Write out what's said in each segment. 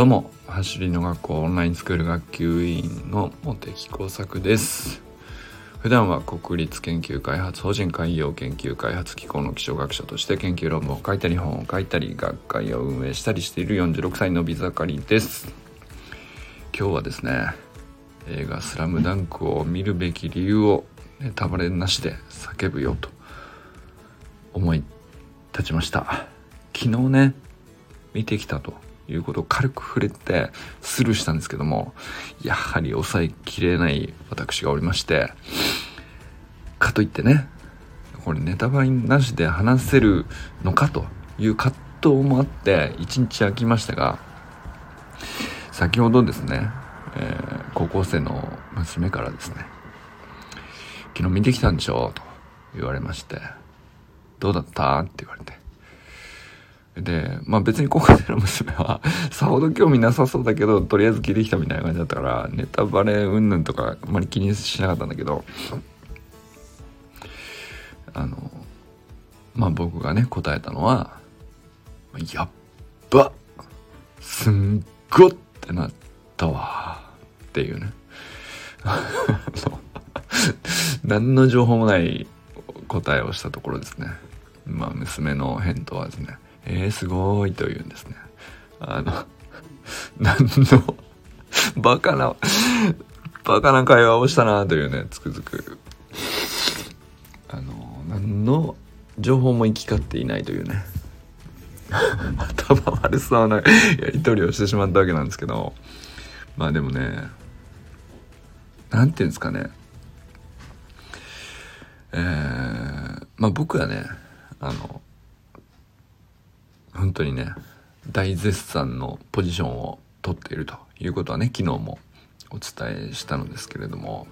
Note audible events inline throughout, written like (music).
どうも走りの学校オンラインスクール学級委員の茂木耕作です。普段は国立研究開発法人海洋研究開発機構の気象学者として研究論文を書いたり本を書いたり学会を運営したりしている46歳のビザカリです。今日はですね映画「スラムダンクを見るべき理由をネタバレなしで叫ぶよと思い立ちました。昨日ね見てきたと。いうことを軽く触れてスルーしたんですけどもやはり抑えきれない私がおりましてかといってねこれネタバレなしで話せるのかという葛藤もあって一日空きましたが先ほどですね、えー、高校生の娘からですね昨日見てきたんでしょ？と言われましてどうだった？って言われて。で、まあ別に高校生の娘は (laughs) さほど興味なさそうだけど、とりあえず聞いてきたみたいな感じだったから、ネタバレうんぬんとかあまり気にしなかったんだけど、あの、まあ僕がね、答えたのは、やっばすんごってなったわっていうね。(laughs) 何の情報もない答えをしたところですね。まあ娘の返答はですね、えー、すごいというんですね。あの、(laughs) 何の、バカな、バカな会話をしたなというね、つくづく。あの、何の情報も行き交っていないというね。(laughs) 頭悪そうなやり取りをしてしまったわけなんですけど、まあでもね、なんていうんですかね。えー、まあ僕はね、あの、本当にね大絶賛のポジションを取っているということはね昨日もお伝えしたのですけれども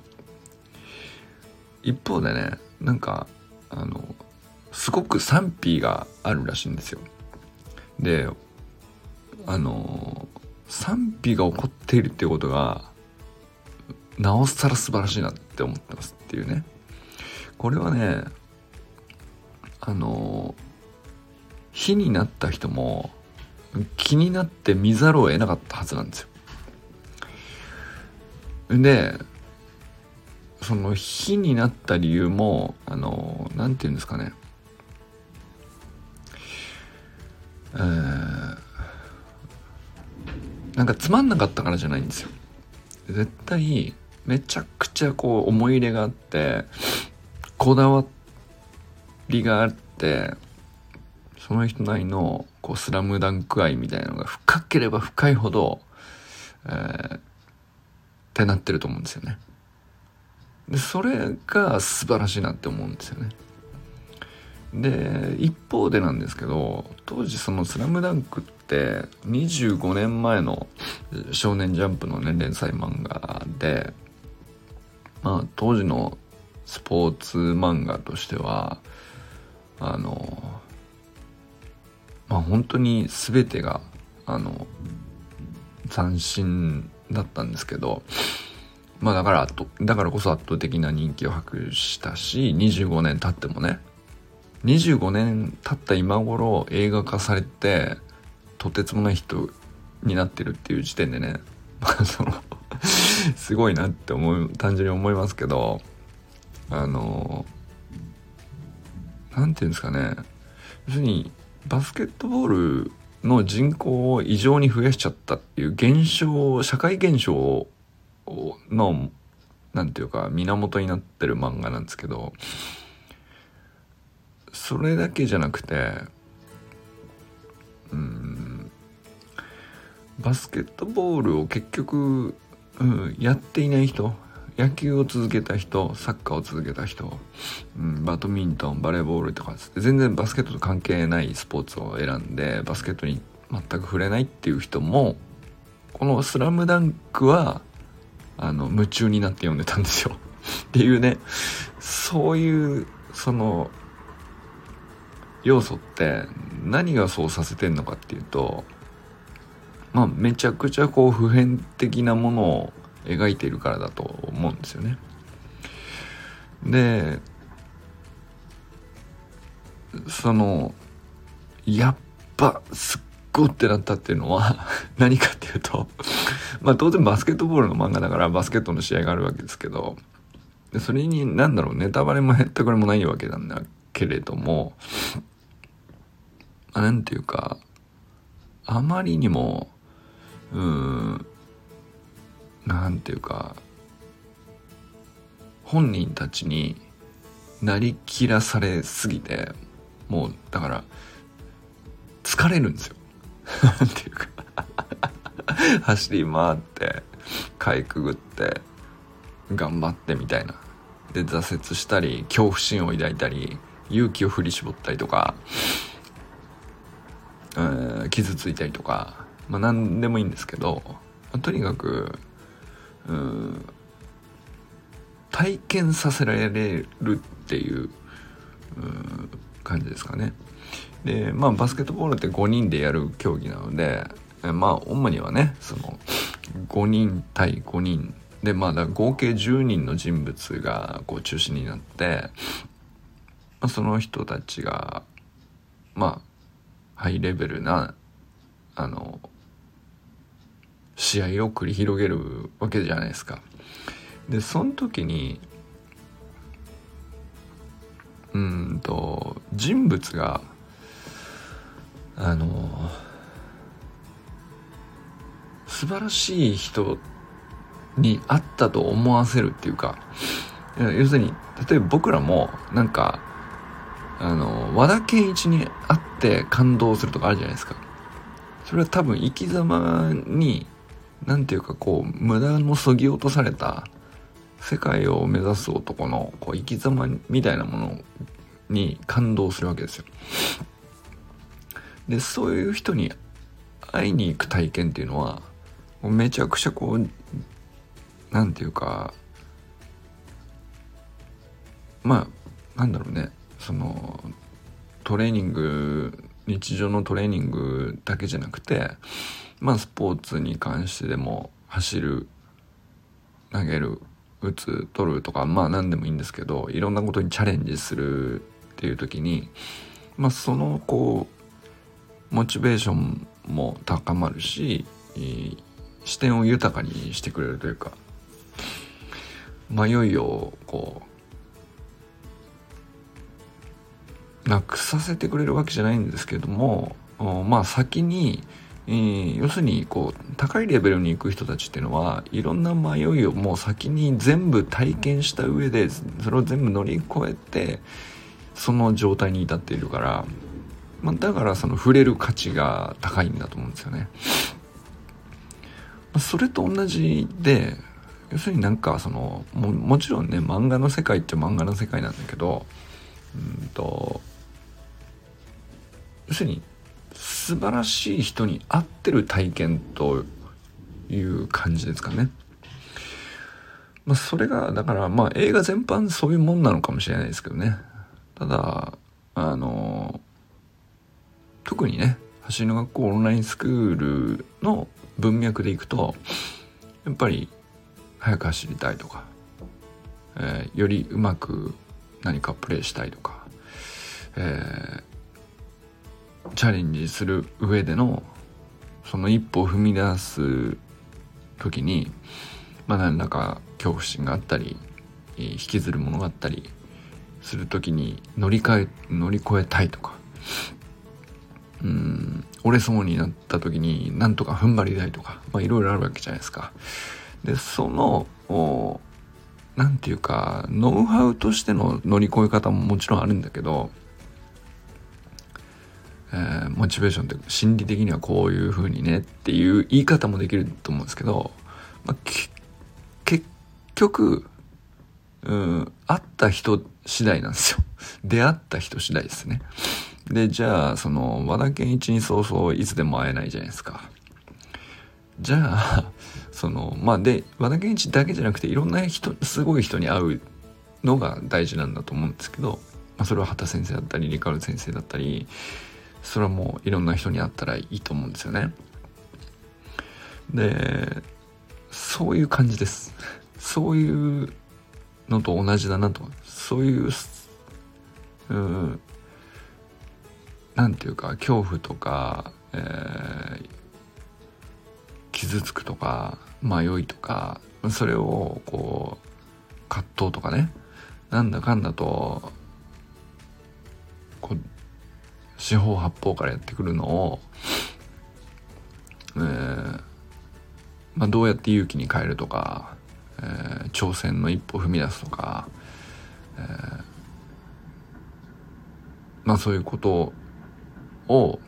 一方でねなんかあのすごく賛否があるらしいんですよ。であの賛否が起こっているっていうことがなおさら素晴らしいなって思ってますっていうねこれはねあの火になった人も気になって見ざるを得なかったはずなんですよ。でその火になった理由もあの何て言うんですかねえー、なんかつまんなかったからじゃないんですよ。絶対めちゃくちゃこう思い入れがあってこだわりがあってその人なりのこうスラムダンク愛みたいなのが深ければ深いほど、えー、ってなってると思うんですよね。でそれが素晴らしいなって思うんですよね。で一方でなんですけど当時その「スラムダンクって25年前の「少年ジャンプ」のね連載漫画でまあ当時のスポーツ漫画としてはあのまあ本当に全てがあの斬新だったんですけどまあだからだからこそ圧倒的な人気を博したし25年経ってもね25年経った今頃映画化されてとてつもない人になってるっていう時点でね (laughs) まあそのすごいなって思う単純に思いますけどあの何て言うんですかね要するにバスケットボールの人口を異常に増やしちゃったっていう現象社会現象の何て言うか源になってる漫画なんですけどそれだけじゃなくてうんバスケットボールを結局、うん、やっていない人野球を続けた人サッカーを続けた人、うん、バドミントンバレーボールとか全然バスケットと関係ないスポーツを選んでバスケットに全く触れないっていう人もこの「スラムダンクはあの夢中になって読んでたんですよ。(laughs) っていうねそういうその要素って何がそうさせてんのかっていうとまあめちゃくちゃこう普遍的なものを描いているからだと思うんですよね。でそのやっぱすっこうってなったっていうのは (laughs) 何かっていうとまあ当然バスケットボールの漫画だからバスケットの試合があるわけですけどそれに何だろうネタバレもへったくれもないわけなんだけれども何ていうかあまりにもうんなんていうか本人たちになりきらされすぎてもうだから疲れるんですよ。(laughs) なんていうか。(laughs) 走り回ってかいくぐって頑張ってみたいな。で挫折したり恐怖心を抱いたり勇気を振り絞ったりとか、え、傷ついたりとかまあ何でもいいんですけど、とにかく体験させられるっていう感じですかね。でまあバスケットボールって5人でやる競技なのでまあ主にはねその5人対5人でまあだ合計10人の人物がこう中心になって、まあ、その人たちがまあハイレベルなあの試合を繰り広げるわけじゃないですか。でその時にうんと人物があの素晴らしい人に会ったと思わせるっていうか要するに例えば僕らもなんかあの和田健一に会って感動するとかあるじゃないですかそれは多分生き様に何ていうかこう無駄のそぎ落とされた世界を目指す男のこう生き様みたいなものに感動するわけですよ。でそういう人に会いに行く体験っていうのはめちゃくちゃこう何て言うかまあなんだろうねそのトレーニング日常のトレーニングだけじゃなくてまあスポーツに関してでも走る投げる打つ取るとかまあ何でもいいんですけどいろんなことにチャレンジするっていう時にまあそのこうモチベーションも高まるし視点を豊かにしてくれるというか迷いをこうなくさせてくれるわけじゃないんですけどもまあ先にえー、要するにこう高いレベルに行く人たちっていうのはいろんな迷いをもう先に全部体験した上でそれを全部乗り越えてその状態に至っているから、まあ、だからその触れる価値が高いんだと思うんですよね。それと同じで要するになんかそのももちろんね漫画の世界って漫画の世界なんだけどうんと要するに素晴らしい人に会ってる体験という感じですかね。まあ、それが、だから、まあ、映画全般そういうもんなのかもしれないですけどね。ただ、あの、特にね、走りの学校オンラインスクールの文脈でいくと、やっぱり、早く走りたいとか、えー、よりうまく何かプレイしたいとか、えチャレンジする上でのその一歩を踏み出す時にまあ何らか恐怖心があったり引きずるものがあったりする時に乗り換え乗り越えたいとかうん折れそうになった時になんとか踏ん張りたいとかいろいろあるわけじゃないですか。でその何て言うかノウハウとしての乗り越え方ももちろんあるんだけどえー、モチベーションって心理的にはこういう風にねっていう言い方もできると思うんですけど、まあ、結局、うん、会った人次第なんですよ。(laughs) 出会った人次第ですね。で、じゃあ、その、和田健一にそうそういつでも会えないじゃないですか。じゃあ、(laughs) その、まあ、で、和田健一だけじゃなくて、いろんな人、すごい人に会うのが大事なんだと思うんですけど、まあ、それは畑先生だったり、リカル先生だったり、それはもういろんな人に会ったらいいと思うんですよね。でそういう感じです。そういうのと同じだなと。そういう、うん、なんていうか恐怖とか、えー、傷つくとか迷いとかそれをこう葛藤とかねなんだかんだとこう四方八方からやってくるのを、えーまあ、どうやって勇気に変えるとか、えー、挑戦の一歩踏み出すとか、えー、まあそういうことを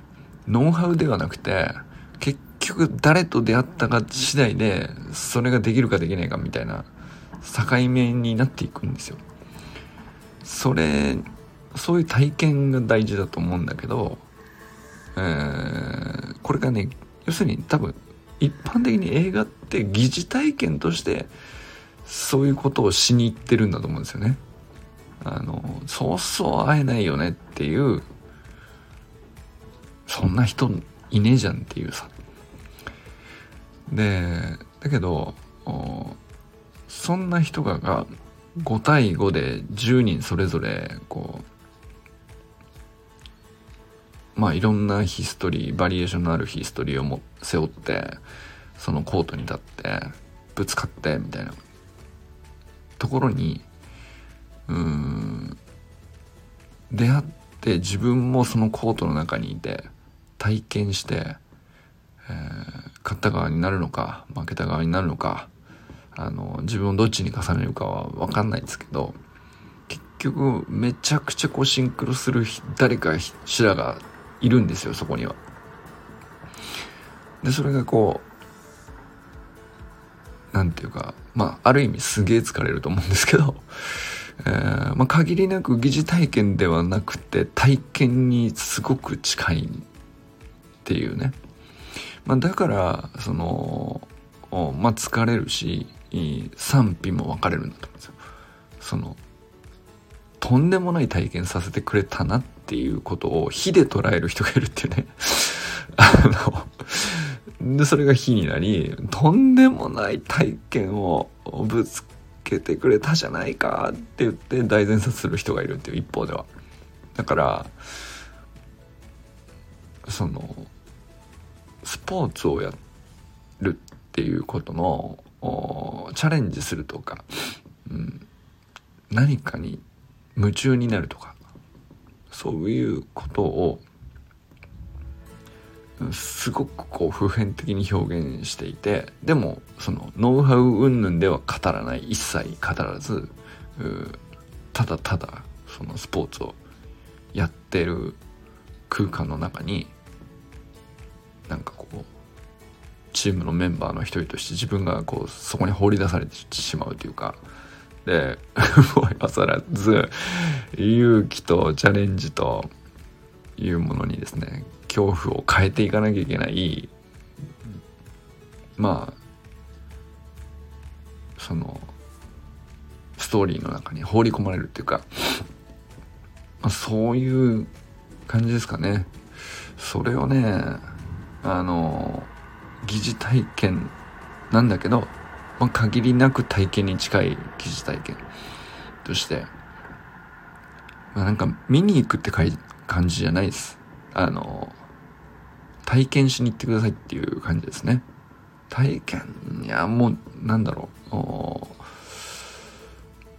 ノウハウではなくて結局誰と出会ったか次第でそれができるかできないかみたいな境目になっていくんですよ。それそういう体験が大事だと思うんだけど、えー、これがね要するに多分一般的に映画って疑似体験としてそういうことをしに行ってるんだと思うんですよね。あのそうそう会えないよねっていうそんな人いねえじゃんっていうさでだけどそんな人がが5対5で10人それぞれこうまあいろんなヒストリーバリエーションのあるヒストリーをも背負ってそのコートに立ってぶつかってみたいな。ところにうん出会って自分もそのコートの中にいて体験して、えー、勝った側になるのか負けた側になるのかあの自分をどっちに重ねるかは分かんないですけど結局めちゃくちゃこうシンクロする誰かしらがいるんですよそこには。でそれがこうなんていうかまあある意味すげえ疲れると思うんですけど、(laughs) えーまあ、限りなく疑似体験ではなくて体験にすごく近いっていうね、まあ、だからそのまあ疲れるし賛否も分かれるんだと思うんですよ。そのとんでもない体験させてくれたなっていうことを火で捉える人がいるってね。(laughs) あのでそれが火になりとんでもない体験をぶつけてくれたじゃないかって言って大前説する人がいるっていう一方では。だからそのスポーツをやるっていうことのチャレンジするとか、うん、何かに夢中になるとかそういうことをすごくこう普遍的に表現していてでもそのノウハウ云々では語らない。一切語らずただただそのスポーツをやってる空間の中になんかこうチームのメンバーの一人として自分がこうそこに放り出されてしまうというかで (laughs) もう今更ず勇気とチャレンジというものにですね恐怖を変えていかなきゃいけないまあそのストーリーの中に放り込まれるっていうか、ま、そういう感じですかね。それをねあの疑似体験なんだけど、まあ、限りなく体験に近い疑似体験として、まあ、なんか見に行くって感じじゃないです。あの、体験しに行ってくださいっていう感じですね。体験、いや、もう、なんだろう。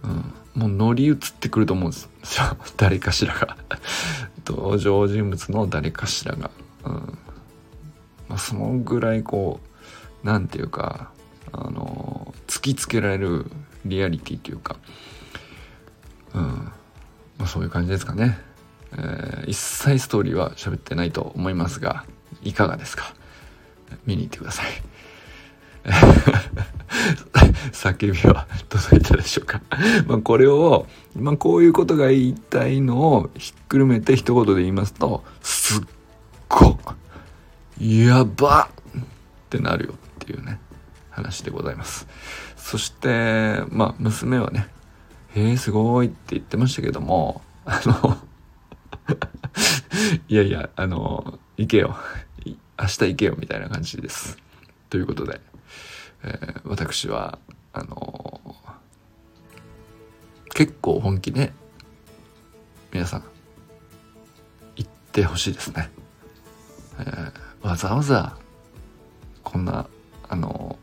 うん、もう乗り移ってくると思うんですよ。(laughs) 誰かしらが。(laughs) 登場人物の誰かしらが。うんまあ、そのぐらいこう何て言うかあの突きつけられるリアリティというか、うん。まあ、そういう感じですかね、えー、一切ストーリーは喋ってないと思いますがいかがですか？見に行ってください。(laughs) 叫びは届いたでしょうか？(laughs) まあこれを、まあ、こういうことが言いたいのをひっくるめて一言で言いますとすっごやばってなるよっていうね、話でございます。そして、まあ、娘はね、へえ、すごいって言ってましたけども、あのいやいや、あの、行けよ。明日行けよみたいな感じです。ということで、えー、私は、あの結構本気で、皆さん、行ってほしいですね。えーわざわざこんなあの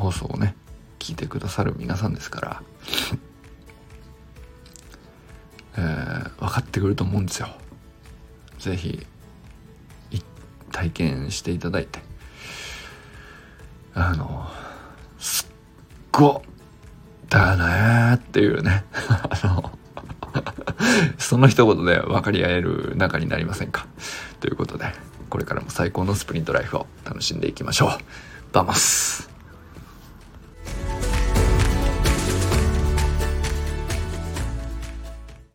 放送をね聞いてくださる皆さんですから (laughs) えー、分かってくると思うんですよ。是非体験していただいて。あのすっごだねっていうね。(laughs) あの (laughs) その一言で分かり合える仲になりませんか？ということでこれからも最高のスプリントライフを楽しんでいきましょう。 Vamos。